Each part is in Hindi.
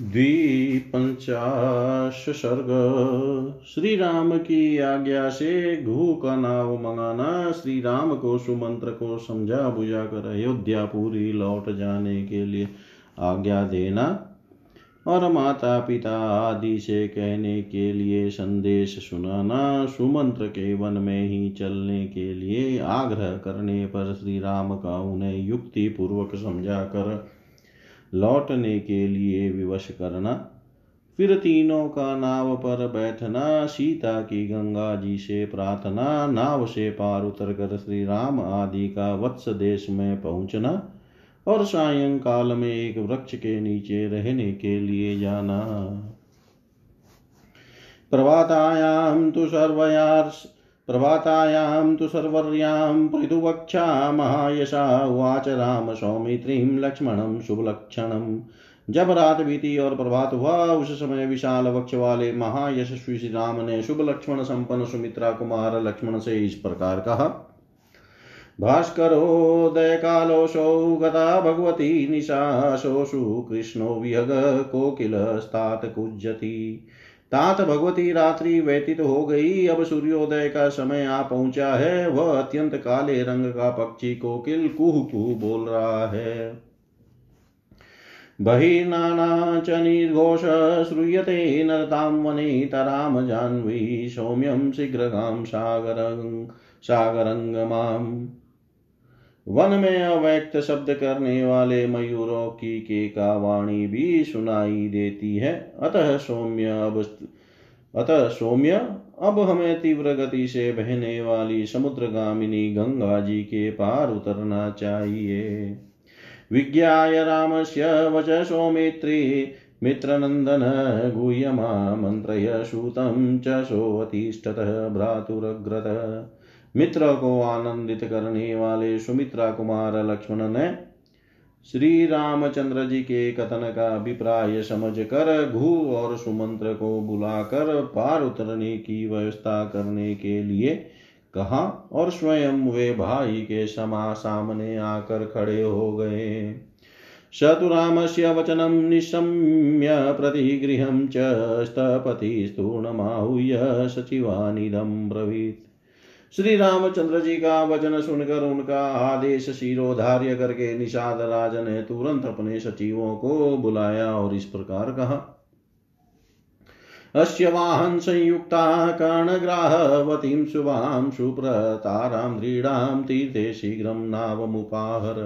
द्विपंचाश सर्ग श्री राम की आज्ञा से घू का नाव मंगाना। श्री राम को सुमंत्र को समझा बुझा कर अयोध्यापुरी लौट जाने के लिए आज्ञा देना और माता पिता आदि से कहने के लिए संदेश सुनाना। सुमंत्र के वन में ही चलने के लिए आग्रह करने पर श्री राम का उन्हें युक्ति पूर्वक समझा कर लौटने के लिए विवश करना। फिर तीनों का नाव पर बैठना, सीता की गंगा जी से प्रार्थना, नाव से पार उतर कर श्री राम आदि का वत्स देश में पहुँचना और सायंकाल में एक वृक्ष के नीचे रहने के लिए जाना। प्रभातायाम तो सर्वयार्ष प्रभातायां तु सर्वर्यां पृथुवक्षा महायशा उवाच राम सौमित्रीं लक्ष्मणं शुभलक्षणम् जब रात बीती और प्रभात हुआ, उस समय विशाल वक्ष वाले महायशस्वी श्री राम ने शुभ लक्ष्मण संपन्न सुमित्रा कुमार लक्ष्मण से इस प्रकार कहा कालोशौ गता भगवती निशाशोषु कृष्णो विहग कोकिलस्तात कुज्यति तात भगवती रात्रि व्यतीत हो गई। अब सूर्योदय का समय आ पहुँचा है। वह अत्यंत काले रंग का पक्षी कोकिल कुह कुह बोल रहा है। बहिर्नाना च निर्घोष श्रूयते नरतां वने तराम जाह्नवी, सौम्यं शीघ्रगां सागरं सागरङ्गमाम् वन में अव्यक्त शब्द करने वाले मयूरों की केका वाणी भी सुनाई देती है। अतः सौम्य अब अतः सौम्य अब हमें तीव्र गति से बहने वाली समुद्रगामिनी गंगा जी के पार उतरना चाहिए। विज्ञाय रामस्य वच सौमित्री मित्रनन्दन गुह्यमा मन्त्रय सूतं च सोऽतिष्ठतः भ्रातुरग्रतः। मित्र को आनंदित करने वाले सुमित्रा कुमार लक्ष्मण ने श्री रामचंद्र जी के कथन का अभिप्राय समझ कर घू और सुमंत्र को बुलाकर पार उतरने की व्यवस्था करने के लिए कहा और स्वयं वे भाई के समा सामने आकर खड़े हो गए। से वचनं निशम्य, प्रतिगृहं च स्तपतिस्तूर्णमाहूय सचिवानिदं ब्रवीत्। श्री रामचंद्र जी का वचन सुनकर उनका आदेश शिरोधार्य करके निषाद राज ने तुरंत अपने सचिवों को बुलाया और इस प्रकार कहा। अस्य वाहन संयुक्ता कर्णग्राहवतीं शुभां सुप्रतारां दृढ़ां तीर्थे शीघ्रं नावमुपाहर।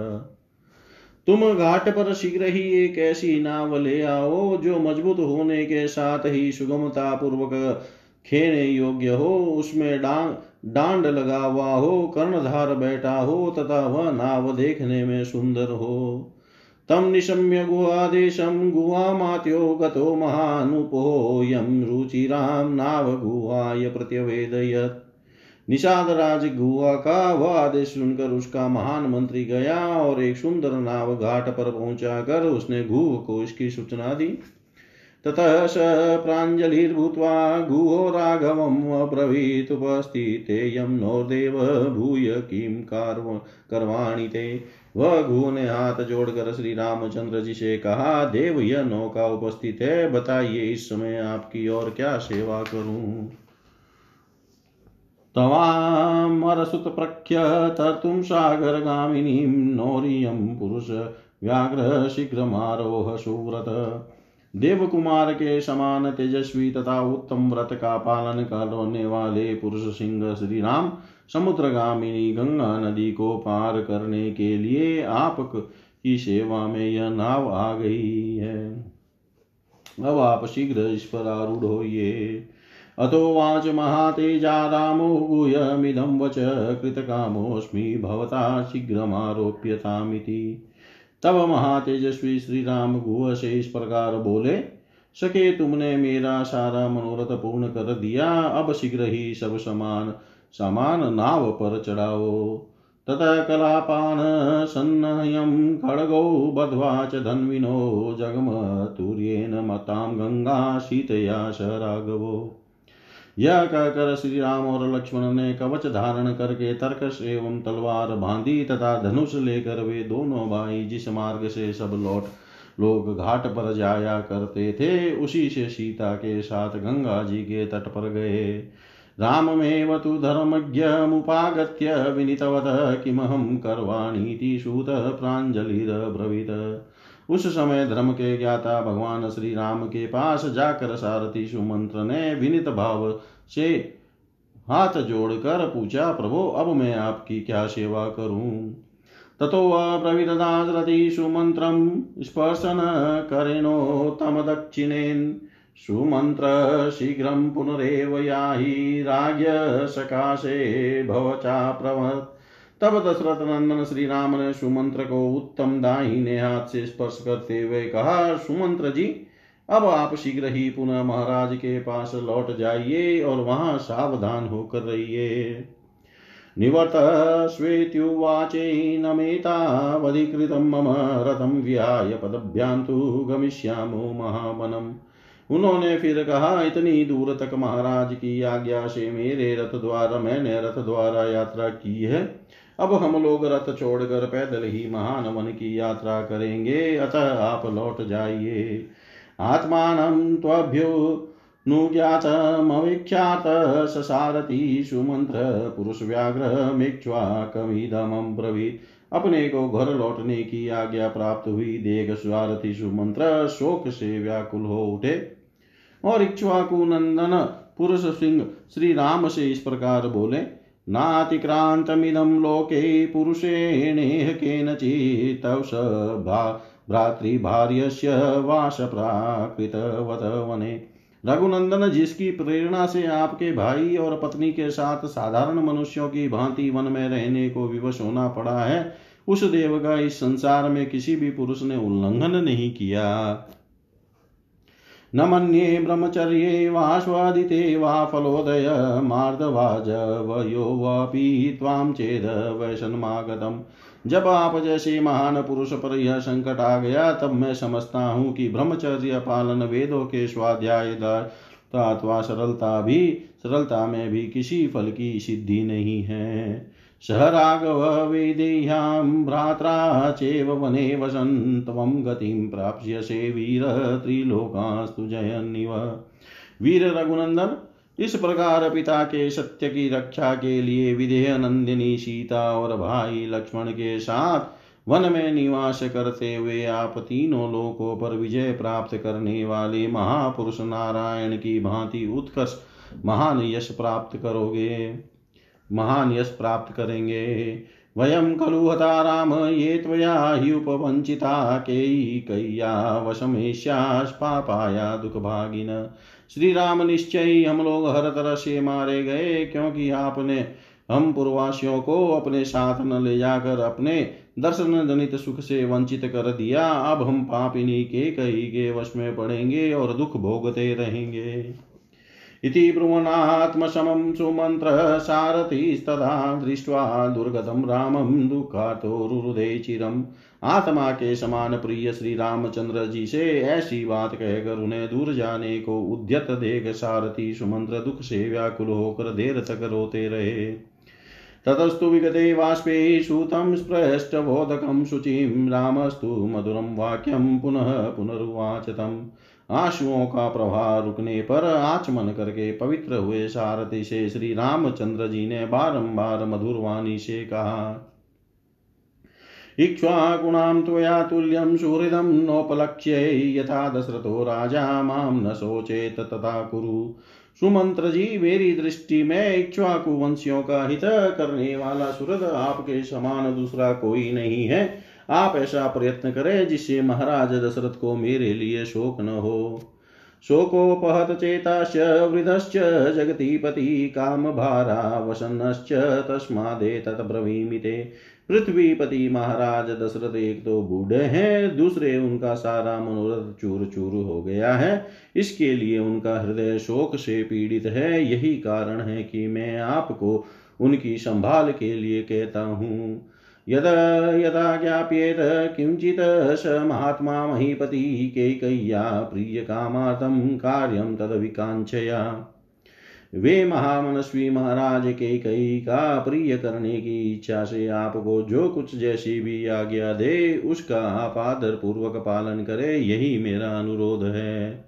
तुम घाट पर शीघ्र ही एक ऐसी नाव ले आओ जो मज़बूत होने के साथ ही सुगमता पूर्वक खेने योग्य हो। उसमें डांग डांड लगा हुआ हो, कर्णधार बैठा हो, तथा वह नाव देखने में सुंदर हो। तम निशम्य गुहादेशं गुहामात्यो गतो नाव गुहाय प्रत्यवेदयत्। निषाद राज गुहा का वह आदेश सुनकर उसका महान मंत्री गया और एक सुंदर नाव घाट पर पहुँचा कर उसने गुह को इसकी सूचना दी। ततः स प्राञ्जलिर्भूत्वा गुहो राघवम् अब्रवीतुपस्थितेयं नोर्देव भूय किं करवाणि ते। वह ने हाथ जोड़कर श्री रामचंद्र जी से कहा, देव, यह नौका उपस्थित है, बताइए इस समय आपकी और क्या सेवा करूँ? तवामरसुत प्रख्य तर्तुं सागरगामिनीं नौरियं पुरुष व्याघ्र शीघ्रमारोह सुव्रत। देव कुमार के समान तेजस्वी तथा उत्तम व्रत का पालन करने वाले पुरुष सिंह श्री राम समुद्रगामिनी गंगा नदी को पार करने के लिए आप की सेवा में यह नाव आ गई है। अब आप शीघ्र इस पर आरूढ़ होइए। अतो वाच महातेजा रामो गुह्यमिदं वच कृतकामोऽस्मि भवता शीघ्रमारोप्यतामिति। तब महातेजस्वी श्री राम गुह से इस प्रकार बोले, सके तुमने मेरा सारा मनोरथ पूर्ण कर दिया, अब शीघ्र ही सब समान समान नाव पर चढ़ाओ। ततः कलापान सन्नयं खड्गौ बध्वा च धन्विनो जगमतुर्येण मतां गंगा शीतया स राघवो। यह कहकर श्री राम और लक्ष्मण ने कवच धारण करके तर्कस एवं तलवार बांधी तथा धनुष लेकर वे दोनों भाई जिस मार्ग से सब लौट लोग घाट पर जाया करते थे, उसी से सीता के साथ गंगा जी के तट पर गए। राममेव तु धर्मज्ञमुपागत्य विनीतवतः, किमहं करवाणीति सूत प्राञ्जलिरब्रवीत् उस समय धर्म के ज्ञाता भगवान श्री राम के पास जाकर सारथी सुमंत्र ने विनित भाव से हाथ जोड़कर पूछा, प्रभो, अब मैं आपकी क्या सेवा करूँ? ततो अब्रवीददासरथि सुमन्त्रं स्पर्शन करेणोत्तम दक्षिणेन्। सुमन्त्र शीघ्रं पुनरेव याहि, राज्य सकाशे भव चाप्रवत् तब दशरथ नंदन श्री राम ने सुमंत्र को उत्तम दाहिने हाथ से स्पर्श करते हुए कहा, सुमंत्र जी, अब आप शीघ्र ही पुनः महाराज के पास लौट जाइए और वहाँ सावधान होकर रहिए। निवर्त श्वेत्युवाचे नमेतावधिकृतं मम रथं विहाय पदभ्यान्तु गमिष्यामो महावनम्। उन्होंने फिर कहा, इतनी दूर तक महाराज की आज्ञा से मेरे रथ द्वारा मैंने रथ द्वारा यात्रा की है। अब हम लोग रथ छोड़कर पैदल ही महान वन की यात्रा करेंगे। अतः आप लौट जाइए। आत्मान त्वभ्यो नुज्ञातमवीक्षात ससारथी सुमंत्र पुरुष व्याघ्र मिक्ष्वाकमिदमं ब्रवीत्। अपने को घर लौटने की आज्ञा प्राप्त हुई। देख स्वारथी सुमंत्र शोक से व्याकुल हो उठे। और इक्ष्वाकु नंदन पुरुष सिंह श्री राम से इस प्रकार बोले नातिक्रान्तमिदं लोके पुरुषेणेह केनचित्तवश भ्रातृभार्यस्य वासप्राकृतवत वने रघुनंदन, जिसकी प्रेरणा से आपके भाई और पत्नी के साथ साधारण मनुष्यों की भांति वन में रहने को विवश होना पड़ा है, उस देव का इस संसार में किसी भी पुरुष ने उल्लंघन नहीं किया। न मन्ये ब्रह्मचर्ये वाश्वादिते वा फलोदय मार्दवाजवयो वापि त्वां चेद वैषन्मागतम् जब आप जैसे महान पुरुष पर यह संकट आ गया, तब मैं समझता हूँ कि ब्रह्मचर्य पालन वेदों के स्वाध्याय अथवा सरलता भी सरलता में भी किसी फल की सिद्धि नहीं है। स राघव वेदेह्यां भ्रात्रा चेव वने वसन् गतिं प्राप्स्यसे वीर त्रिलोकास्तु जयन्निव। वीर रघुनंदन इस प्रकार पिता के सत्य की रक्षा के लिए विधेय नंदिनी सीता और भाई लक्ष्मण के साथ वन में निवास करते हुए आप तीनों लोकों पर विजय प्राप्त करने वाले महापुरुष नारायण की भांति उत्कर्ष, महान यश प्राप्त करोगे। महान यश प्राप्त करेंगे। वयं खलु हता राम, ये त्वया हि उपवञ्चिता केयिकय्या वशमेष्यास्पापाया दुःखभागिन। श्री राम निश्चय हम लोग हर तरह से मारे गए, क्योंकि आपने, हम पूर्वासियों को अपने साथ न ले जाकर अपने दर्शन जनित सुख से वंचित कर दिया। अब हम पापिनी के कही के वश में पड़ेंगे और दुख भोगते रहेंगे। इति ब्रुवनात्मशमं सुमन्त्रः सारथिस्तथा दृष्ट्वा दुर्गतं रामं दुःखातोरुदे चिरम्। आत्मा के समान प्रिय श्री रामचंद्र जी से ऐसी बात कहकर उन्हें दूर जाने को उद्यत देख सारथी सुमंत्र दुख से व्याकुल होकर देर तक रोते रहे। ततस्तु विगते बाष्पे सूतं स्पृष्टबोधकं शुचिं रामस्तु मधुरं वाक्यं पुनः पुनरुवाच तम् आंसुओं का प्रवाह रुकने पर आचमन करके पवित्र हुए सारथी से श्री रामचंद्र जी ने बारंबार मधुर वाणी से कहा इक्ष्वाकुणां त्वया तुल्यं सुहृदं नोपलक्ष्य यथा दशरथो राजा माँ न शोचेत तथा कुरु। सुमंत्र जी, मेरी दृष्टि में इक्ष्वाकु वंशियों का हित करने वाला सुहृद आपके समान दूसरा कोई नहीं है। आप ऐसा प्रयत्न करें जिससे महाराज दशरथ को मेरे लिए शोक न हो। शोकोपहत चेताश्च वृद्धश्च जगतीपति कामभारा वसन्नश्च तस्मादे तत्ब्रवीमि ते पृथ्वीपति महाराज दशरथ एक तो बूढ़े हैं, दूसरे उनका सारा मनोरथ चूर चूर हो गया है। इसके लिए उनका हृदय शोक से पीड़ित है। यही कारण है कि मैं आपको उनकी संभाल के लिए कहता हूँ। यदा यदा ज्ञाप्येत किञ्चित् स महात्मा महीपतिः कैकय्या प्रियकामार्थं कार्यं तद्विकाञ्छया वे महामनस्वी महाराज के कई का प्रिय करने की इच्छा से आपको जो कुछ जैसी भी आज्ञा दे, उसका आप आदर पूर्वक पालन करे, यही मेरा अनुरोध है।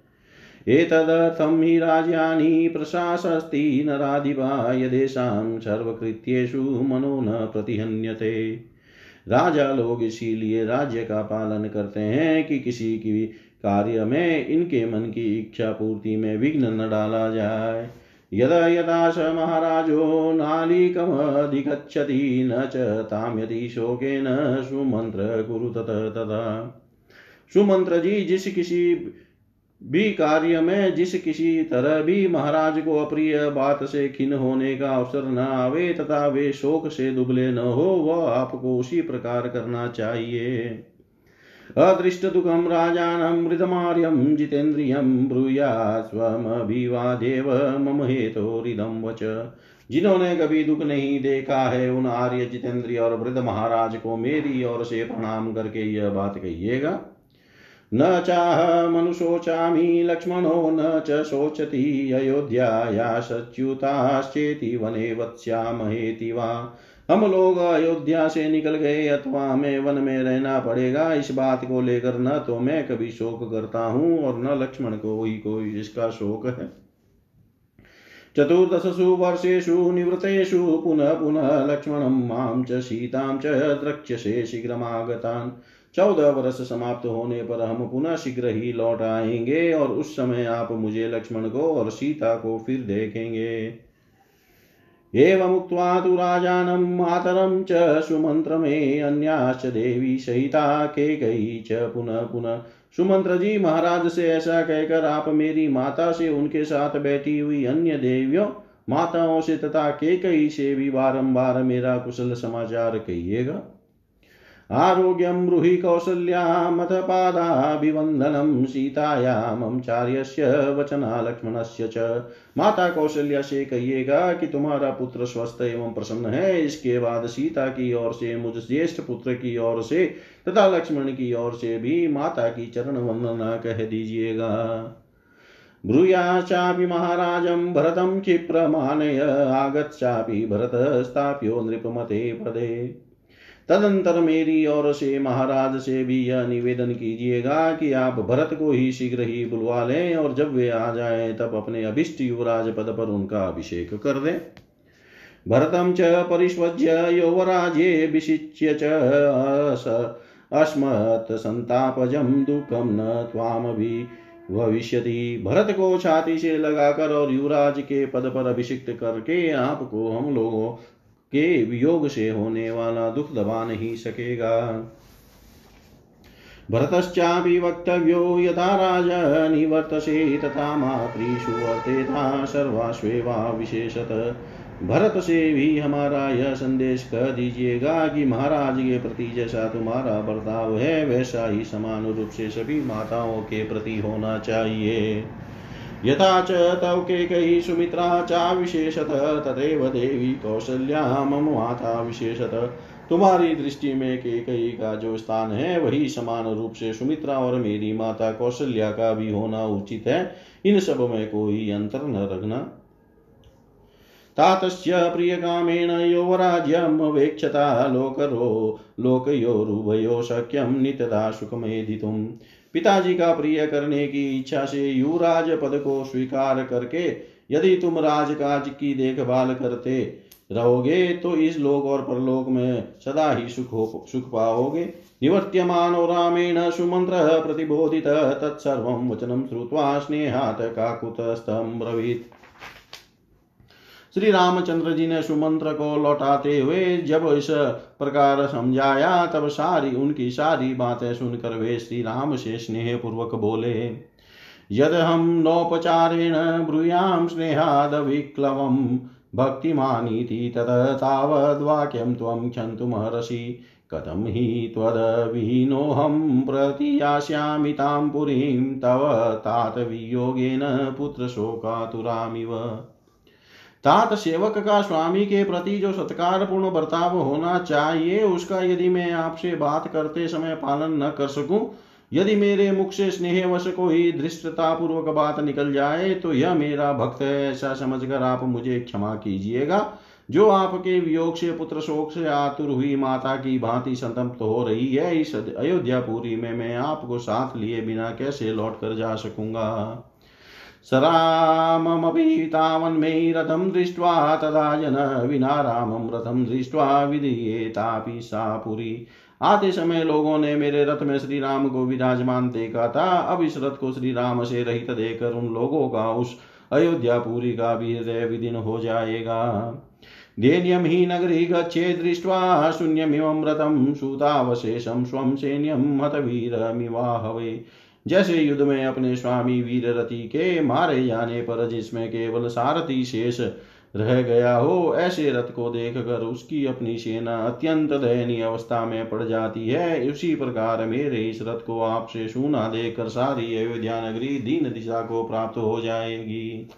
एतदर्थं हि राज्यानि प्रशासस्ति नराधिपा सर्वकृत्येषु मनो न प्रतिहन्यते। राजा लोग इसीलिए राज्य का पालन करते हैं कि किसी की कार्य में इनके मन की इच्छा पूर्ति में विघ्न न डाला जाए। यदा यदा स महाराजो नालिकमधिगच्छति न च ताम्यति शोकेन सुमन्त्र कुरु तत तथा सुमंत्र जी, जिस किसी भी कार्य में जिस किसी तरह भी महाराज को अप्रिय बात से खिन होने का अवसर न आवे तथा वे शोक से दुबले न हो, वह आपको उसी प्रकार करना चाहिए। अदृष्ट दुखम राजानं मृदमार्यं जितेन्द्रियं ब्रूया स्वमभिवादेव मम हेतोरिदं वच। जिन्होंने कभी दुख नहीं देखा है, उन आर्य जितेंद्रिय और वृद्ध महाराज को मेरी ओर से प्रणाम करके यह बात कहिएगा। न चाह मनुशोचामी लक्ष्मणो न च शोचति अयोध्याया सच्युताश्चेति वने वत्स्यामहेति वा हम लोग अयोध्या से निकल गए, अथवा हमें वन में रहना पड़ेगा। इस बात को लेकर न तो मैं कभी शोक करता हूँ, और न लक्ष्मण को ही कोई इसका शोक है। चतुर्दशसु वर्षेषु निवृत्तेषु पुनः पुनः लक्ष्मणं माँ च सीतां च द्रक्ष्यसे शीघ्रमागतान्। चौदह वर्ष समाप्त होने पर हम पुनः शीघ्र ही लौट आएँगे और उस समय आप मुझे लक्ष्मण को और सीता को फिर देखेंगे। एवमुक्त्वा तु राजानं मातरं च सुमन्त्रमे अन्याश्च देवी सहिता केकयी च पुनः पुनः। सुमंत्र जी महाराज से ऐसा कहकर आप मेरी माता से उनके साथ बैठी हुई अन्य देवियों, माताओं से तथा के कई से भी बारंबार मेरा कुशल समाचार कहिएगा। आरोग्यं ब्रूहि कौसल्यामथ पादाभिवन्दनं सीताया मम चार्यस्य वचना लक्ष्मणस्य च। माता कौशल्या से कहिएगा कि तुम्हारा पुत्र स्वस्थ एवं प्रसन्न है। इसके बाद सीता की ओर से, मुझ ज्येष्ठ पुत्र की ओर से तथा लक्ष्मण की ओर से भी माता की चरण वंदना कह दीजिएगा। ब्रूयाश्चापि महाराजं भरतं क्षिप्रमानय आगच्छापि भरतस्ताप्यो नृपमते पदे। तदंतर मेरी ओर से महाराज से भी यह निवेदन कीजिएगा कि आप भरत को ही शीघ्र ही बुलवा लें और जब वे आ जाएँ, तब अपने अभिष्ट युवराज पद पर उनका अभिषेक कर दें। भरतं च परिष्वज्य यौवराज्ये विशिच्य च अस्मत् संतापजम दुखम न त्वामभि भविष्यति। भरत को छाती से लगाकर और युवराज के पद पर अभिषिक्त करके आपको हम लोगों के वियोग से होने वाला दुख दबा नहीं सकेगा। भरतश्चापि वक्तव्यो यथा राज निवर्तसे तथा मातृषु वर्तेता सर्वाश्वेवा विशेषत। भरत से भी हमारा यह संदेश कह दीजिएगा कि महाराज के प्रति जैसा तुम्हारा बर्ताव है, वैसा ही समान रूप से सभी माताओं के प्रति होना चाहिए। यथा च तव केकयी सुमित्रा चा विशेषत तदेव देवी कौशल्या मम माता विशेषत। तुम्हारी दृष्टि में केकई का जो स्थान है, वही समान रूप से सुमित्रा और मेरी माता कौशल्या का भी होना उचित है। इन सब में कोई अंतर न रखना। तातस्य प्रियकामेण यौवराज्यं वेक्षता लोकरो लोकयोरुभयो शक्यं नित्यदा सुखमेधितुम्। पिताजी का प्रिय करने की इच्छा से युवराज पद को स्वीकार करके यदि तुम राजकाज की देखभाल करते रहोगे तो इस लोक और परलोक में सदा ही सुख हो, सुख पाओगे। निवर्त्यमान रामेण सुमंत्र प्रतिबोधित, तत्सर्व वचनम श्रुवा स्नेहात काकुतस्तम ब्रवीत श्री रामचंद्र जी ने सुमंत्र को लौटाते हुए जब इस प्रकार समझाया, तब सारी, उनकी सारी बातें सुनकर वे श्री राम से स्नेह पूर्वक बोले, यद हम नौपचारेण ब्रूयां स्नेहाद विक्लवम भक्तिमानीति तत तावद्वाक्यं त्वं क्षन्तुमहर्षि कथं हि त्वदविहीनोऽहं प्रतियास्यामि तां पुरीं, तव तात वियोगेन पुत्रशोकातुरामिव। तात सेवक का स्वामी के प्रति जो सत्कार पूर्ण बर्ताव होना चाहिए, उसका यदि मैं आपसे बात करते समय पालन न कर सकूँ, यदि मेरे मुख से स्नेहवश धृष्टता पूर्वक बात निकल जाए तो यह मेरा भक्त है, ऐसा समझकर आप मुझे क्षमा कीजिएगा। जो आपके वियोग से, पुत्र शोक से आतुर हुई माता की भांति संतप्त हो रही है, इस अयोध्यापुरी में मैं आपको साथ लिए बिना कैसे लौट कर जा सकूँगा? सराममपि तावन्मे रथं दृष्ट्वा तदा जन विना रामं रथं दृष्ट्वा विधीयेतापि सा पुरी। आते समय लोगों ने मेरे रथ में श्री राम को विराजमान देखा था। अब इस रथ को श्री राम से रहित देकर उन लोगों का उस अयोध्यापुरी का भी हृदय विदिन हो जाएगा। धेन्यं हि नगरी गच्छे दृष्ट्वा शून्यमिमं रथं सूतावशेषं स्वं सैन्यं हतवीरमिवाहवे। जैसे युद्ध में अपने स्वामी वीर रति के मारे जाने पर जिसमें केवल सारथी शेष रह गया हो, ऐसे रथ को देख कर उसकी अपनी सेना अत्यंत दयनीय अवस्था में पड़ जाती है। उसी प्रकार मेरे इस रथ को आपसे सुना देकर सारी अयोध्या नगरी दीन दिशा को प्राप्त हो जाएगी।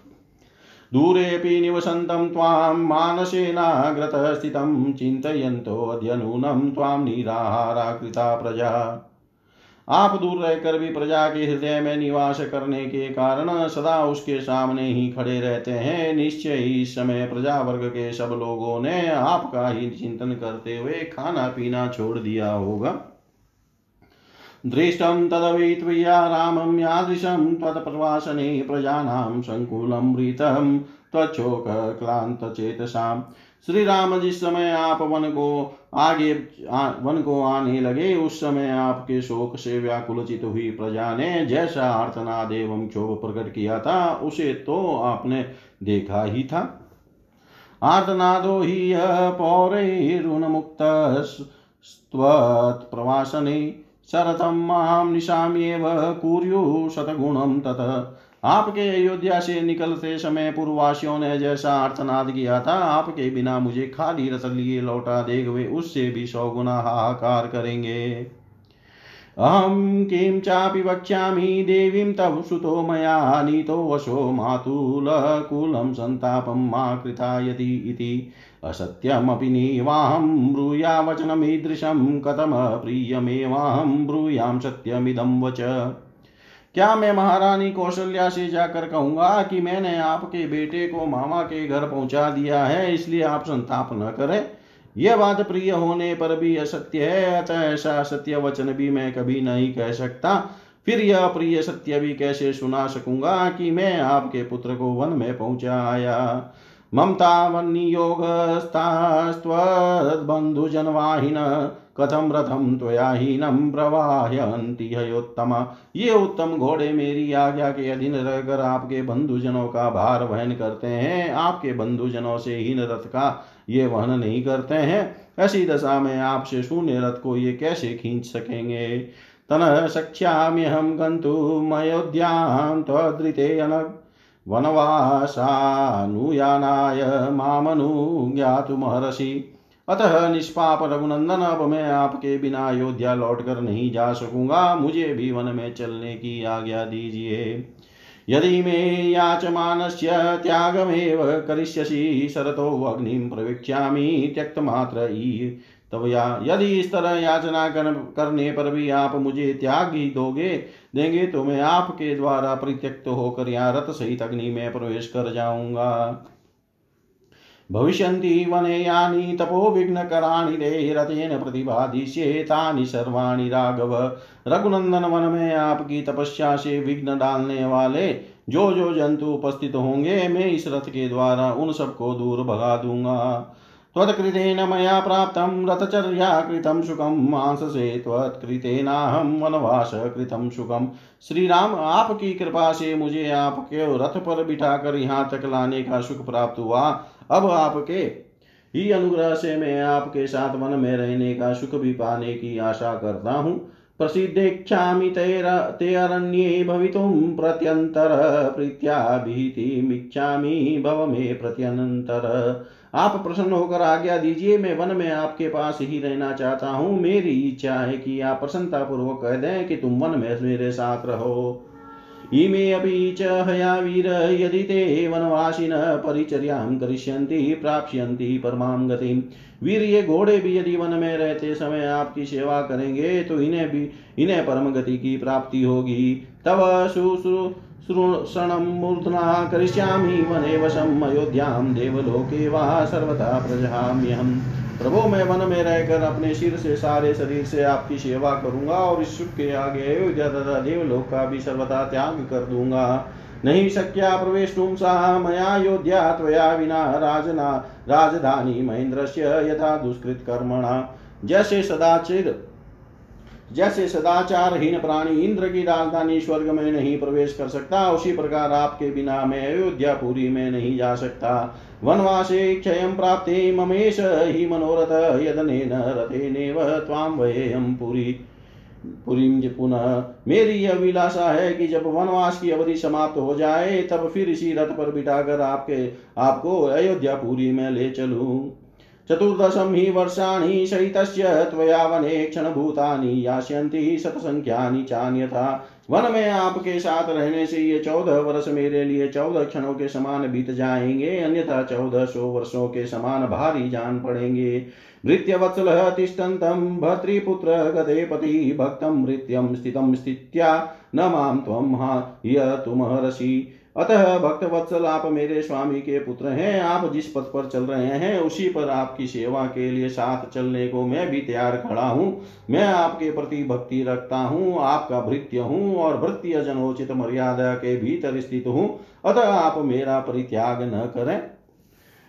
दूरेऽपि निवसन्तं त्वां मानसेनाग्रतः स्थितं चिन्तयन्तोऽद्य नूनं त्वां निराहारा कृता प्रजा। आप दूर रहकर भी प्रजा के हृदय में निवास करने के कारण सदा उसके सामने ही खड़े रहते हैं। निश्चय ही इस समय प्रजा वर्ग के सब लोगों ने आपका ही चिंतन करते हुए खाना पीना छोड़ दिया होगा। दृष्टं तदवि त्वया रामं यादृशं त्वत्प्रवासने प्रजानां सङ्कुलं त्वचोक चेतसा श्री राम जिस समय आप वन को आगे आ, वन को आने लगे उस समय आपके शोक से व्याकुलचित हुई प्रजा ने जैसा आर्तनाद एवं क्षोभ प्रकट किया था उसे तो आपने देखा ही था। आर्तनादो ही मुक्त प्रवासने शरथं माँ निशाम्येव कुर्यु शतगुणं तत् आपके अयोध्या से निकलते समय पूर्ववासियों ने जैसा अर्थनाद किया था, आपके बिना मुझे खाली रस लिए लौटा देख वे उससे भी सौ गुना हाहाकार करेंगे। अहं किं चापि वक्ष्यामि देवीं तव सुतो मया नीतो वशो मातुलकुलं सन्तापं मा कृता यदि इति। असत्यमपि निवाहं ब्रूया वचनमीदृशं कथम प्रियमेवाहं ब्रूयां सत्यमिदं वच। क्या मैं महारानी कौशल्या से जाकर कहूँगा कि मैंने आपके बेटे को मामा के घर पहुँचा दिया है, इसलिए आप संताप न करें। यह बात प्रिय होने पर भी असत्य है, अतः ऐसा सत्य वचन भी मैं कभी नहीं कह सकता। फिर यह प्रिय सत्य भी कैसे सुना सकूँगा कि मैं आपके पुत्र को वन में पहुँचा आया? ममता वन्नियोगस्तास्त्वद्बन्धुजनवाहिन कथम रथम त्वया हीनम हयोत्तम। ये उत्तम घोड़े मेरी आज्ञा के अधीन रहकर आपके बंधुजनों का भार वहन करते हैं। आपके बंधुजनों से हीन रथ का ये वहन नहीं करते हैं। ऐसी दशा में आपसे शून्य रथ को ये कैसे खींच सकेंगे? तन सख्याम्यहम गन्तुमयोध्यां त्वदृते वनवासानुयानाय मामनुज्ञातुमहर्षि अतः निष्पाप रघुनंदन अब मैं आपके बिना अयोध्या लौट कर नहीं जा सकूँगा। मुझे भी वन में चलने की आज्ञा दीजिए। यदि मे याचमानस्य त्यागमेव करिष्यसि शरतो अग्निं प्रवीक्ष्यामि त्यक्तमात्र तब या यदि इस तरह याचना कर, करने पर भी आप मुझे त्याग ही दोगे देंगे तो मैं आपके द्वारा परित्यक्त होकर यहाँ रथ सहित अग्नि में प्रवेश कर जाऊँगा। भविष्यन्ति वने यानि तपोविघ्नकराणि ते रतेन प्रतिपादिश्येतानि सर्वाणि राघव। रघुनंदन वन में आपकी तपस्या से विघ्न डालने वाले जो जो जंतु उपस्थित होंगे, मैं इस रथ के द्वारा उन सबको दूर भगा दूँगा। त्वत्कृतेन मया प्राप्तं रथचर्या कृतं सुखं मांससे त्वत्कृतेनाहं वनवास कृतं सुखम श्री राम आपकी कृपा से मुझे आपके रथ पर बिठाकर यहाँ तक लाने का सुख प्राप्त हुआ। अब आपके ही अनुग्रह से मैं आपके साथ वन में रहने का सुख भी पाने की आशा करता हूँ। प्रसिद्धेक्षामि ते अरण्ये भवितुं प्रीत्या भीतिमिच्छामि भव मे प्रत्यनंतर आप प्रसन्न होकर आज्ञा दीजिए, मैं वन में आपके पास ही रहना चाहता हूँ। मेरी इच्छा है कि आप प्रसन्नता पूर्वक कह दें कि तुम वन में मेरे साथ रहो। इमे अपि च हयावीर यदि ते वनवासिन परिचर्यां करिष्यन्ति, प्राप्स्यन्ति परमां गतिम्। वीर ये घोड़े भी यदि वन में रहते समय आपकी सेवा करेंगे तो इन्हें भी, इन्हें परम गति की प्राप्ति होगी। तब शुश्रूषणं मूर्धना करिष्यामि, वने वशम् अयोध्यां देवलोके वा सर्वथा प्रजहाम्यहम् प्रभो, मैं मन में रहकर अपने सिर से, सारे शरीर से आपकी सेवा करूँगा और इस के आगे अयोध्या देवलोक का भी सर्वथा त्याग कर दूँगा। नहीं शक्या प्रवेशुं सा मया योध्या त्वया विना राजना, राजधानी महेंद्र से यथा दुष्कृत कर्मणा। जैसे सदाचिर, जैसे सदाचारहीन प्राणी इंद्र की राजधानी स्वर्ग में नहीं प्रवेश कर सकता, उसी प्रकार आपके बिना मैं अयोध्यापुरी में नहीं जा सकता। वनवासे क्षयं प्राप्ते ममेश हि मनोरथ यदनेन रथेनेव त्वां वयेयं पुरी। पुरीं पुनः, मेरी यह अभिलाषा है कि जब वनवास की अवधि समाप्त हो जाए, तब फिर इसी रथ पर बिठाकर आपके, आपको अयोध्या पुरी में ले चलूँ। चतुर्दशं हि वर्षाणि शयितस्य त्वया वने क्षणभूतानि यास्यन्ति शतसङ्ख्यानि चान्यथा। वन में आपके साथ रहने से ये चौदह वर्ष मेरे लिए चौदह क्षणों के समान बीत जाएँगे, अन्यथा चौदह सौ वर्षों के समान भारी जान पड़ेंगे। भृत्यवत्सल तिष्ठन्तं भर्तृपुत्र गते पति भक्तं मृत्यम स्थितम, स्थित्या न माँ त्वं हा तुमहर्षि अतः भक्त वत्सल आप मेरे स्वामी के पुत्र हैं। आप जिस पथ पर चल रहे हैं, उसी पर आपकी सेवा के लिए साथ चलने को मैं भी तैयार खड़ा हूँ। मैं आपके प्रति भक्ति रखता हूँ, आपका भृत्य हूँ और भृत्य जनोचित मर्यादा के भीतर स्थित हूँ। अतः आप मेरा परित्याग न करें।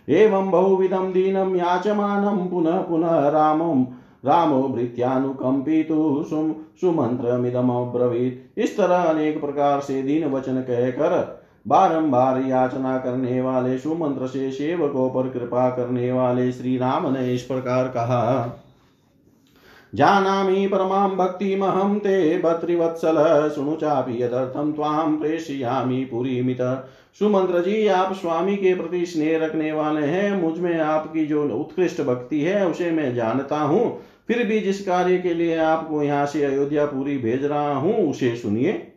एवं बहुविधम दीनम याचमानम पुनः पुनः रामम रामो भृत्यानुकंपितु सुम सुमंत्रमिदमब्रवीत इस तरह अनेक प्रकार से दीन वचन कहकर बारंबार याचना करने वाले सुमंत्र से सेवकों पर कृपा करने वाले श्री राम ने इस प्रकार कहा। जानामि परमां भक्तिमहं ते भतृवत्सल शृणु चापि यदर्थं त्वां प्रेषयामि पुरीमित। सुमंत्र जी, आप स्वामी के प्रति स्नेह रखने वाले हैं, मुझमें आपकी जो उत्कृष्ट भक्ति है, उसे मैं जानता हूँ। फिर भी जिस कार्य के लिए आपको यहाँ से अयोध्या पूरी भेज रहा हूँ, उसे सुनिए।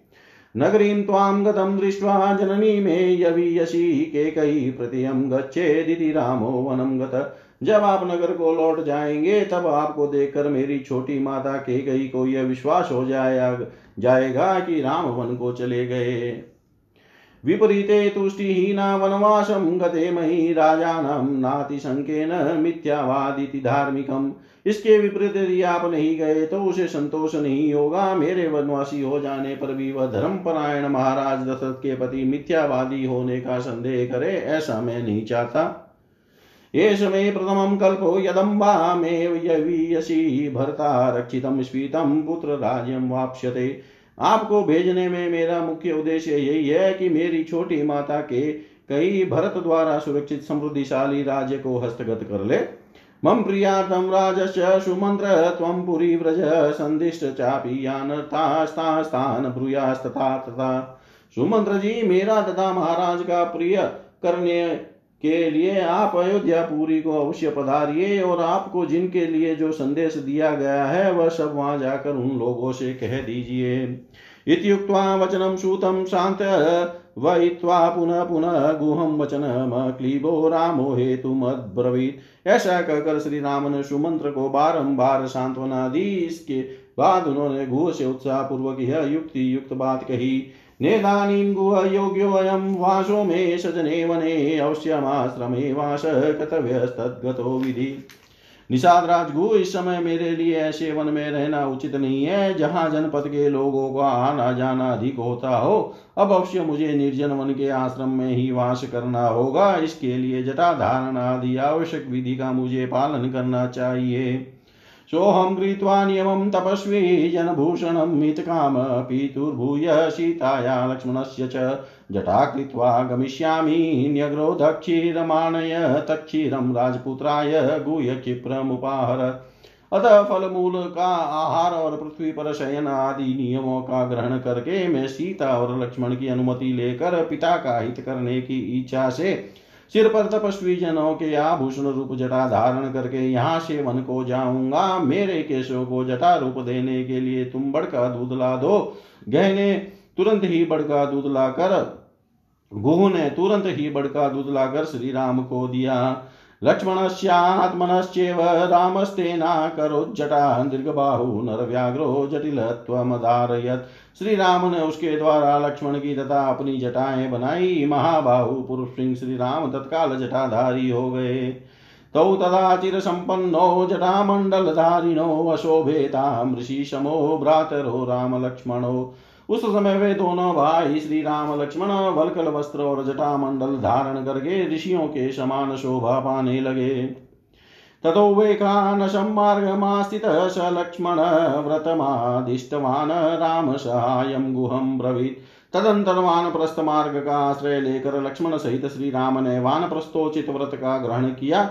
नगरीं त्वां गतं दृष्ट्वा जननी मे यवीयसी केकयी प्रतियं गच्छेदिति रामो वनं गत। जब आप नगर को लौट जाएँगे, तब आपको देखकर मेरी छोटी माता के गई को यह विश्वास हो जाएगा जाएगा कि राम वन को चले गए। विपरीते तुष्टिहीना वनवासं गते मयि राजानं नातिशङ्केन मिथ्यावादिति धार्मिकम्। इसके विपरीत यदि आप नहीं गए तो उसे संतोष नहीं होगा। मेरे वनवासी हो जाने पर भी वह धर्म परायण महाराज दशरथ के पति मिथ्यावादी होने का संदेह करे, ऐसा मैं नहीं चाहता। एष मे प्रथमं कल्पो यदम्बामेव यवीयसी भर्ता रक्षितं स्फीतं पुत्र राज्यं वाप्स्यते। आपको भेजने में मेरा मुख्य उद्देश्य यही है कि मेरी छोटी माता के कई भरत द्वारा सुरक्षित समृद्धिशाली राज्य को हस्तगत कर ले। मम प्रियार्थं राजस्य सुमन्त्र त्वं पुरी व्रज सन्दिष्ट चापि यानर्थास्तास्तान् ब्रूयास्तथा तथा। सुमंत्र जी मेरा तथा महाराज का प्रिय करने के लिए आप अयोध्या पुरी को अवश्य पधारिए और आपको जिनके लिए जो संदेश दिया गया है, वह सब वहाँ जाकर उन लोगों से कह दीजिए। इत्युक्त्वा वचनं सूतं शान्त वयित्वा पुनः पुनः गुहम गुहं वचनमक्लीबो रामो हेतुमद्ब्रवीत्। ऐसा कहकर श्री राम ने सुमंत्र को बारंबार सांत्वना दी इसके बाद उन्होंने गुह से उत्साह पूर्वक यह युक्ति युक्त बात कही, नेदानीं गुहयोग्योऽयं वासो मे सजने वने अवश्यमाश्रमे वास कर्तव्यस्तद्गतो विधि। निषाद राजगु इस समय मेरे लिए ऐसे वन में रहना उचित नहीं है। जहाँ जनपद के लोगों का आना जाना अधिक होता हो, अब अवश्य मुझे निर्जन वन के आश्रम में ही वास करना होगा। इसके लिए जटा धारण आदि आवश्यक विधि का मुझे पालन करना चाहिए। सोऽहं कृत्वा नियमं तपस्वी जनभूषणं मितकाम पितुर्भूय सीताया लक्ष्मणस्य च जटा कृत्वा गमिष्यामि न्यग्रो दक्षिरमाणय राजपुत्राय गुह्य क्षिप्रमुपाहर। अतः फल मूल का आहार और पृथ्वी पर शयन आदि नियमों का ग्रहण करके मैं सीता और लक्ष्मण की अनुमति लेकर पिता का हित करने की इच्छा से सिर पर तपस्वी जनों के आभूषण रूप जटा धारण करके यहाँ से वन को जाऊँगा। मेरे केशों को जटा रूप देने के लिए तुम बड़का दूध ला दो। गहने तुरंत ही बड़का दूध लाकर गुहू ने तुरंत ही बड़का दूध लाकर श्री राम को दिया। लक्ष्मणस्यात्मनश्चेव रामस्तेना करोज्जटा दीर्घबाहु नरव्याघ्रो जटिलत्वमधारयत् श्री राम ने उसके द्वारा लक्ष्मण की तथा अपनी जटाएँ बनाई। महाबाहु पुरुष सिंह श्री राम तत्काल जटाधारी हो गए। तौ चिरसम्पन्नो जटामण्डलधारिणो अशोभेतां ऋषिशमो भ्रातरो रामलक्ष्मणो उस समय वे दोनों भाई श्री राम लक्ष्मण, वलकल वस्त्र और जटा मंडल धारण करके ऋषियों के समान शोभा पाने लगे। ततो वेकानशं मार्गमास्थितः स लक्ष्मण व्रतमादिष्टवान् राम सहायं गुहं ब्रवीत्। तदंतर वानप्रस्थ मार्ग का आश्रय लेकर लक्ष्मण सहित श्री राम ने वानप्रस्थोचित व्रत का ग्रहण किया।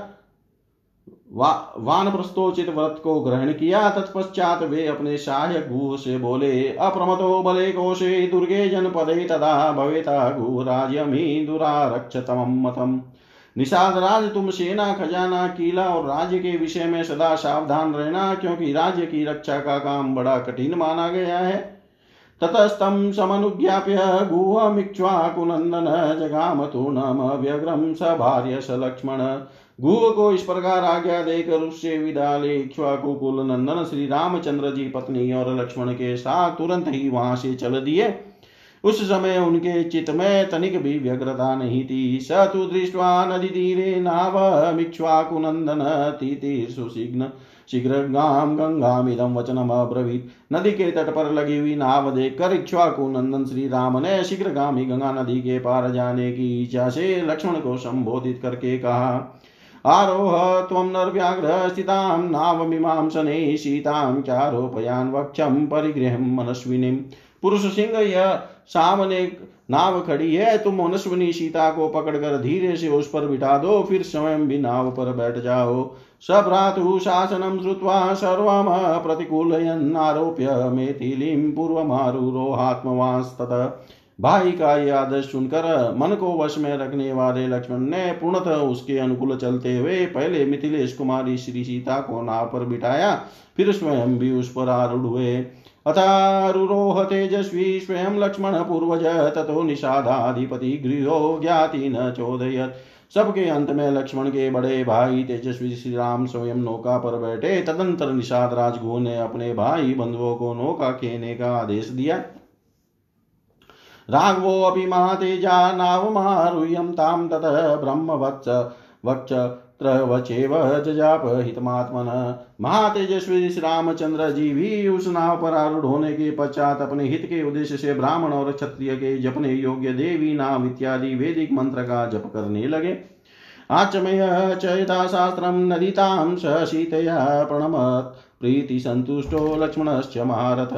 वा वानप्रस्थोचित व्रत को ग्रहण किया, तत्पश्चात वे अपने सहायक गुह से बोले, अप्रमतो बले कोशे दुर्गे जनपदे तदा भवेता गुह राज्यमी दुरारक्षतम मतम निषाद राज तुम सेना, खजाना, किला और राज्य के विषय में सदा सावधान रहना, क्योंकि राज्य की रक्षा का काम बड़ा कठिन माना गया है। ततस्तम समनुज्ञाप्य तूर्णम व्यग्रम स भार्य स लक्ष्मण। गुह को इस प्रकार आज्ञा देकर उससे विदा ले। इक्ष्वाकुकुल नंदन श्री रामचंद्र जी पत्नी और लक्ष्मण के साथ तुरंत ही वहाँ से चल दिए। उस समय उनके चित्त में तनिक भी व्यग्रता नहीं थी। स तु दृष्ट्वा नदी तीरे नावमिक्ष्वाकुनन्दन तीतीर्षुशिघ्न शीघ्रगाम गंगामिदम वचनम अब्रवीत। नदी के तट पर लगी हुई नाव देखकर इक्ष्वाकु नंदन श्री राम ने शीघ्र गामी गंगा नदी के पार जाने की इच्छा से लक्ष्मण को संबोधित करके कहा आरोह त्वं नरव्याघ्र स्थितां नावमिमां शनैः सीतां चारोपयान् वक्षं परिगृहं मनस्विनीं। पुरुष सिंह, यह सामने नाव खड़ी है, तुम मनस्वनी सीता को पकड़कर धीरे से उस पर बिठा दो, फिर स्वयं भी नाव पर बैठ जाओ। सभ्रातु शासनं श्रुत्वा सर्वम प्रतिकूलयन्नारोप्य मेथिलीं पूर्वमारुरोहात्मवांस्ततः। भाई का यह आदेश सुनकर मन को वश में रखने वाले लक्ष्मण ने पूर्णतः उसके अनुकूल चलते हुए पहले मिथिलेश कुमारी श्री सीता को नाव पर बिठाया, फिर स्वयं भी उस पर आरूढ़ हुए। अथारुरोह तेजस्वी स्वयं लक्ष्मण पूर्वज तथो निषादाधिपति गृहो ज्ञाति न चोदयत। सबके अंत में लक्ष्मण के बड़े भाई तेजस्वी श्री राम स्वयं नौका पर बैठे, तदंतर निषाद राजगु ने अपने भाई बंधुओं को नौका खेने का आदेश दिया। राघवो महातेजा नावमारुह्यं तां ततः ब्रह्मवत्स वक्ष त्रवचेव जजाप हितमात्मन महातेजस्वी श्री रामचंद्र जी भी उस नाव पर आरूढ़ होने के पश्चात अपने हित के उद्देश्य से ब्राह्मण और क्षत्रिय के जपने योग्य देवी नाम इत्यादि वैदिक मंत्र का जप करने लगे। आचमय चयता यथा शास्त्रं नदितां सीतया प्रणमत्। प्रीति संतुष्टो लक्ष्मणश्च महारथ।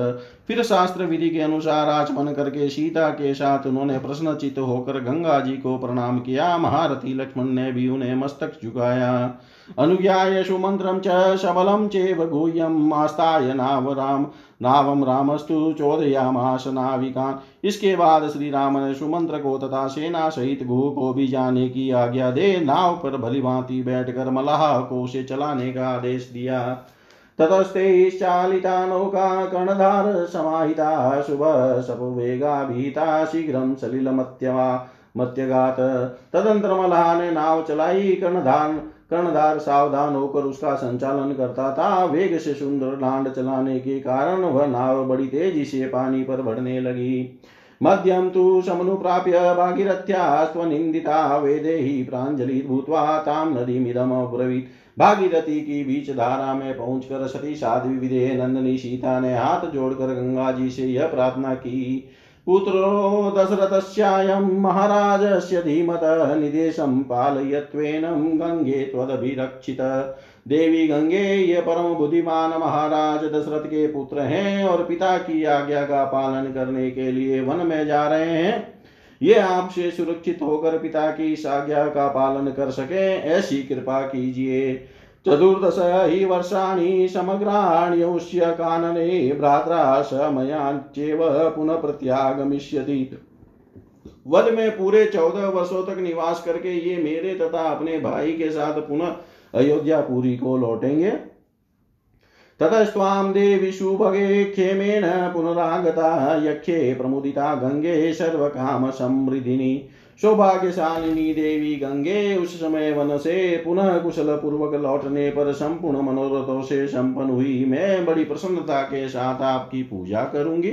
फिर शास्त्र विधि के अनुसार आचमन करके सीता के साथ उन्होंने प्रश्नचित होकर गंगा जी को प्रणाम किया। महारथी लक्ष्मण ने भी उन्हें मस्तक झुकाया अनुज्ञाय सुमंत्रम च सबलम चेव गुह्यम आस्ताय नाव राम नावम रामस्तु चोदयामास नाविकान। इसके बाद श्री राम ने सुमंत्र को तथा सेना सहित गुह को भी जाने की आज्ञा दे। नाव पर भली भांति बैठकर मलाह को उसे चलाने का आदेश दिया। ततस्ते चालिता नौका कर्णधार समाहिता शुभ सपुवेगाभीता शीघ्रं सलिलमत्यवा मत्यगात। तदंतर मल्लाह ने नाव चलाई कर्णधार कर्णधार सावधान होकर उसका संचालन करता था। वेग से सुंदर डांड चलाने के कारण वह नाव बड़ी तेज़ी से पानी पर बढ़ने लगी। मध्यम तु समनुप्राप्य भागीरथ्या स्वनिन्दिता वेदेहि प्राञ्जलि भूत्वा तां नदीमिदमब्रवीत् भागीरथी की बीच धारा में पहुंचकर सती साध्वी विदे नंदनी सीता ने हाथ जोड़कर गंगा जी से यह प्रार्थना की, पुत्रो, दशरथस्यायं महाराजस्य धीमतः निदेशं पालयत्वेनं गंगे त्वदभिरक्षित। देवी गंगे, ये परम बुद्धिमान महाराज दशरथ के पुत्र हैं और पिता की आज्ञा का पालन करने के लिए वन में जा रहे हैं। ये आपसे सुरक्षित होकर पिता की इस आज्ञा का पालन कर सके, ऐसी कृपा कीजिए। चतुर्दश ही वर्षाणि समग्राण्यौष्य कानने भ्रात्रा समयाच्येव पुनः प्रत्यागमिष्यति वध में पूरे चौदह वर्षों तक निवास करके ये मेरे तथा अपने भाई के साथ पुनः अयोध्या पूरी को लौटेंगे। ततस्त्वां देवि सुभगे क्षेमेण पुनरागता यक्षे प्रमुदिता गंगे सर्व काम सर्वकामसमृद्धिनी सौभाग्यशालिनी देवी गंगे उस समय वन से पुनः कुशल पूर्वक लौटने पर संपूर्ण मनोरथों से संपन्न हुई। मैं बड़ी प्रसन्नता के साथ आपकी पूजा करूँगी।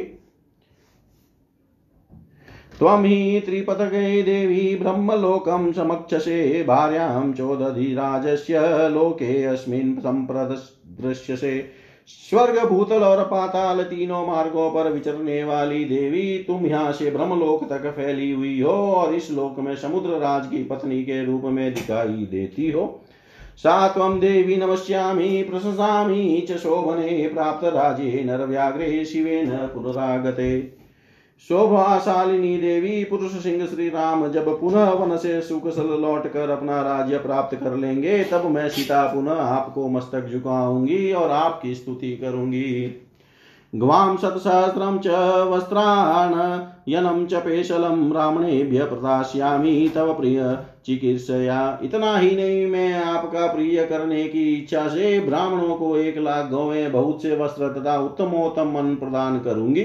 त्वं हि त्रिपथगे देवी ब्रह्मलोकं समक्षसे भार्यां चोदधिराजस्य लोके अस्मिन् सम्प्रदृश्यसे। स्वर्ग भूतल और पाताल तीनों मार्गों पर विचरने वाली देवी, तुम यहाँ से ब्रह्मलोक तक फैली हुई हो और इस लोक में समुद्र राज की पत्नी के रूप में दिखाई देती हो। सा देवी नमस्यामि प्रशंसामि च शोभने प्राप्त राजे नरव्याघ्रे शिवेन पुनरागते। शोभाशालिनी देवी, पुरुष सिंह श्री राम, जब पुनः वन से सुकुशल लौट कर अपना राज्य प्राप्त कर लेंगे, तब मैं सीता पुनः आपको मस्तक झुकाऊँगी और आपकी स्तुति करूँगी। ग्वाम सतसहस्रम च वस्त्राण यनम च पेशलम रामणेभ्य प्रदास्यामी तव प्रिय चिकित्सया। इतना ही नहीं, मैं आपका प्रिय करने की इच्छा से ब्राह्मणों को एक लाख गौवें बहुत से वस्त्र तथा उत्तमोत्तम मन प्रदान करूँगी।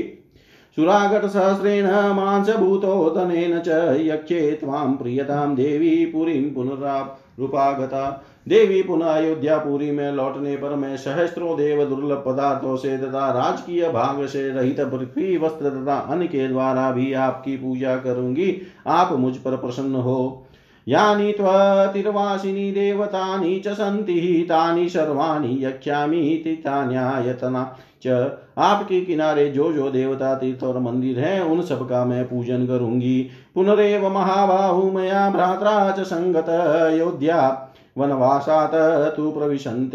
सुरागतसहस्रेण मांसभूतोदनेन च यक्षे त्वां प्रियतां देवी पुनरा रूपागता। देवी पुनः अयोध्या पुरी में लौटने पर मैं सहस्त्रों देव दुर्लभ पदार्थों से तथा राजकीय भाग से रहित पृथ्वी वस्त्र तथा अन्य के द्वारा भी आपकी पूजा करूँगी। आप मुझ पर प्रसन्न हो। यानी त्वतिर्वासिनी देवतानि च सन्ति, तानि सर्वाणि यक्ष्यामि तान्यायतना च आपके किनारे जो जो देवता, तीर्थ और मंदिर हैं, उन सब का मैं पूजन करूँगी। पुनरेव महाबाहु मया भ्रात्रा च संगत अयोध्या। वनवासात तु प्रविशंत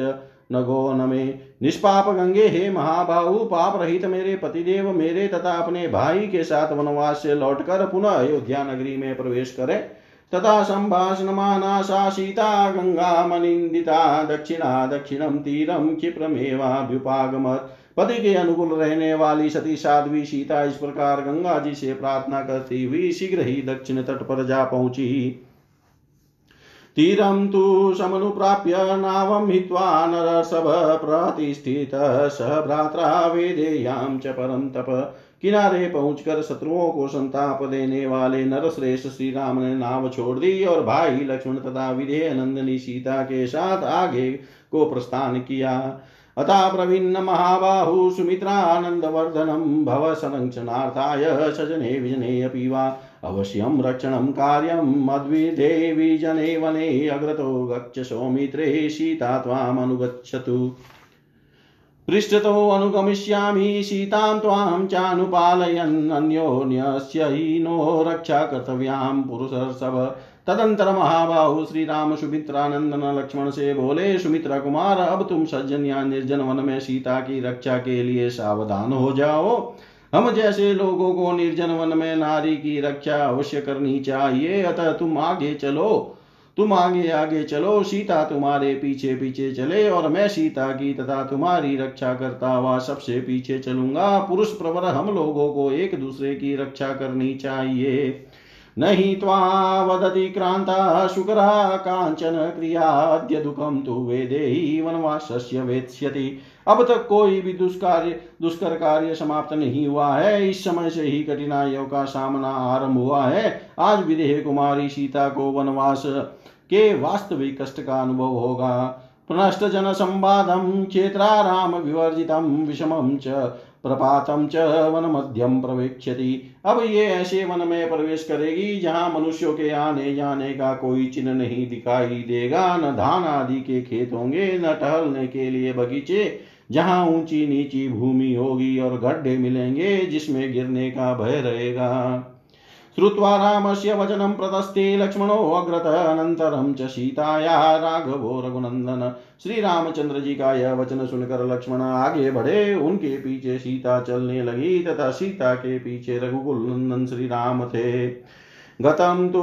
नगो न मे निष्पाप गंगे, हे महाबाहु, पाप रहित मेरे पतिदेव, मेरे तथा अपने भाई के साथ वनवास से लौटकर पुनः अयोध्या नगरी में प्रवेश करें। तथा सम्भाषणमाना सा सीता गङ्गामनिन्दिता दक्षिणा दक्षिणं तीरं क्षिप्रमेवाभ्युपागमत्। पति के अनुकूल रहने वाली सती साध्वी सीता, इस प्रकार गंगा जी से प्रार्थना करती हुई शीघ्र ही दक्षिण तट पर जा पहुँची। तीरं तु समनुप्राप्य नावं हित्वा नरसभ प्रतिष्ठितः स भ्रात्रा वेदेयां च परं तप। किनारे पहुंचकर शत्रुओं को संताप देने वाले नरश्रेष्ठ श्री राम ने नाव छोड़ दी और भाई लक्ष्मण तथा विधेय नंदनी सीता के साथ आगे को प्रस्थान किया। अतः प्रवीण महाबाहु सुमित्रानन्दवर्धनं भव संरक्षणार्थाय सजने विजने अपि वा अवश्यं रक्षणं कार्यम् अद्विधे जने वने अग्रतो गच्छ सौमित्रे सीता पृष्ठतो अनुगमिष्यामि, सीतां त्वां चानुपालयन्, अन्योन्यस्य हीनो रक्षा कर्तव्यां पुरुषर्षभ। तदंतर महाबाहु श्री राम सुमित्रानंदन लक्ष्मण से बोले, सुमित्रा कुमार, अब तुम सज्जन या निर्जन वन में सीता की रक्षा के लिए सावधान हो जाओ। हम जैसे लोगों को निर्जन वन में नारी की रक्षा अवश्य करनी चाहिए, अतः तुम आगे चलो। तुम आगे आगे चलो, सीता तुम्हारे पीछे पीछे चले और मैं सीता की तथा तुम्हारी रक्षा करता हुआ सबसे पीछे चलूँगा। पुरुष प्रवर हम लोगों को एक दूसरे की रक्षा करनी चाहिए। नहीं वदति क्रांता, शुकरा, कांचन क्रियाद्य दुखम तु वेदेही वनवासस्य वेत्स्यति। अब तक कोई भी दुष्कार्य, दुष्कर कार्य समाप्त नहीं हुआ है। इस समय से ही कठिनाइयों का सामना आरंभ हुआ है। आज विदेह कुमारी सीता को वनवास के वास्तविक कष्ट का अनुभव होगा। पुनश्च जन संवादम क्षेत्राराम विवर्जितम विषमम च प्रपातम च वन मध्यम प्रवेक्षति अब ये ऐसे वन में प्रवेश करेगी, जहाँ मनुष्यों के आने जाने का कोई चिन्ह नहीं दिखाई देगा, न धान आदि के खेत होंगे, न टहलने के लिए बगीचे, जहाँ ऊँची नीची भूमि होगी और गड्ढे मिलेंगे, जिसमें गिरने का भय रहेगा। श्रुत्वा रामस्य वचनं प्रतस्ते लक्ष्मणो अग्रत, अनन्तरं च सीताया राघवो रघुनंदन श्री रामचंद्र जी का यह वचन सुनकर लक्ष्मण आगे बढ़े। उनके पीछे सीता चलने लगी, तथा सीता के पीछे रघुकुल नंदन श्री राम थे। गतं तु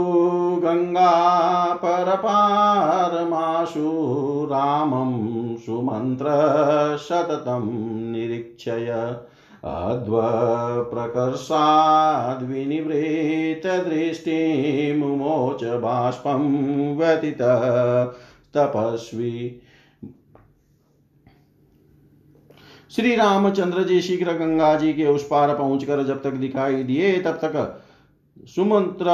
गङ्गापरपारमाशु रामं सुमन्त्रशततं निरीक्षय। अध्वप्रकर्षाद्विनिवृत्तदृष्टिमुमोच बाष्पं व्यतित तपस्वी। श्री रामचंद्र जी शीघ्र गंगा जी के उस पार पहुंचकर जब तक दिखाई दिए, तब तक सुमंत्र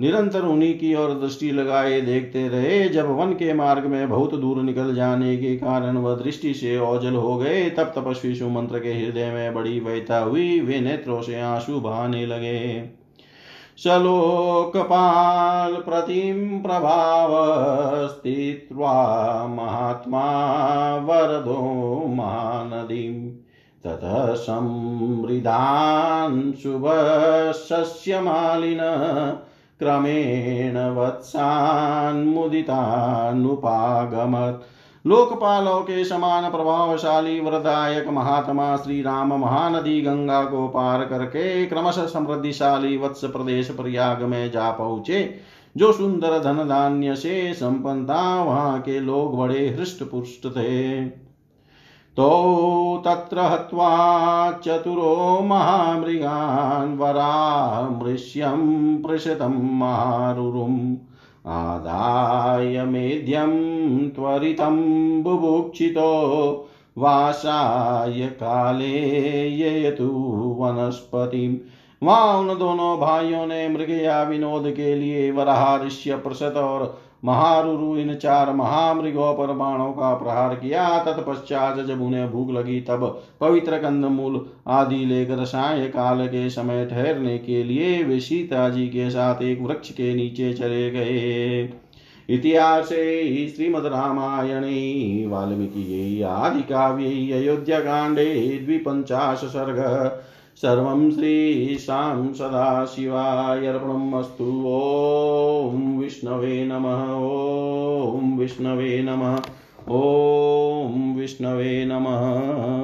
निरंतर उन्हीं की ओर दृष्टि लगाए देखते रहे। जब वन के मार्ग में बहुत दूर निकल जाने के कारण वह दृष्टि से ओझल हो गए, तब तपस्वी सुमंत्र के हृदय में बड़ी वैता हुई। वे नेत्रों से आँसू बहाने लगे। सलोकपाल प्रतिम प्रभाव स्थित्वा महात्मा वरदो महानदीम् ततः संवृदान् शुभशस्यमालिन क्रमेण वत्सान्मुदितानुपागमत्। लोकपालों के समान प्रभावशाली वरदायक महात्मा श्री राम महानदी गंगा को पार करके क्रमशः समृद्धिशाली वत्स प्रदेश प्रयाग में जा पहुँचे। जो सुंदर धन धान्य से संपन्न था वहाँ के लोग बड़े हृष्ट पुष्ट थे। तो तत्र हत्वा चतुरो महामृगान् वरामृष्यं पृषतं महारुरुम् आदाय मेध्यं त्वरितं बुभुक्षितो। वासाय काले ययतु वनस्पतिम् वहाँ उन दोनों भाइयों ने मृग या विनोद के लिए वराह ऋष्य प्रसत और महारुरु इन चार महामृगों पर बाणों का प्रहार किया। तत्पश्चात जब उन्हें भूख लगी, तब पवित्र कंदमूल आदि लेकर साय काल के समय ठहरने के लिए वे सीता जी के साथ एक वृक्ष के नीचे चले गए। इतिहासे श्रीमद् रामायणे वाल्मीकि आदि काव्ये अयोध्याकाण्डे द्विपञ्चाश सर्ग सर्वं श्रीशां सदाशिवाय अर्पणम् ॐ विष्णवे नमः ॐ विष्णवे नमः ॐ विष्णवे नमः।